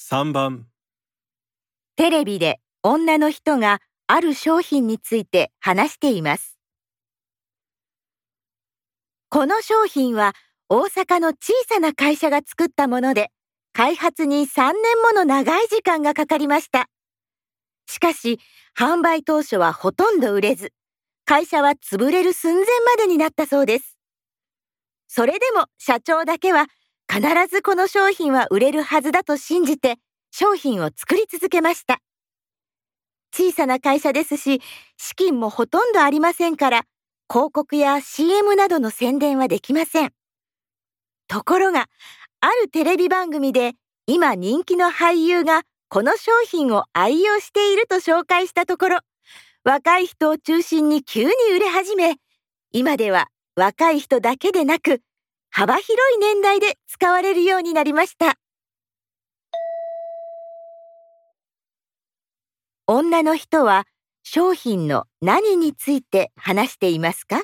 3番テレビで女の人がある商品について話しています。この商品は大阪の小さな会社が作ったもので、開発に3年もの長い時間がかかりました。しかし、販売当初はほとんど売れず、会社は潰れる寸前までになったそうです。それでも社長だけは必ずこの商品は売れるはずだと信じて商品を作り続けました。小さな会社ですし、資金もほとんどありませんから、広告や CM などの宣伝はできません。ところが、あるテレビ番組で今人気の俳優がこの商品を愛用していると紹介したところ、若い人を中心に急に売れ始め、今では若い人だけでなく、幅広い年代で使われるようになりました。女の人は商品の何について話していますか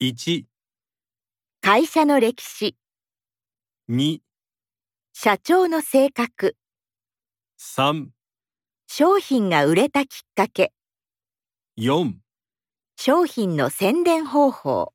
？1、会社の歴史、2、社長の性格、3、商品が売れたきっかけ、4商品の宣伝方法。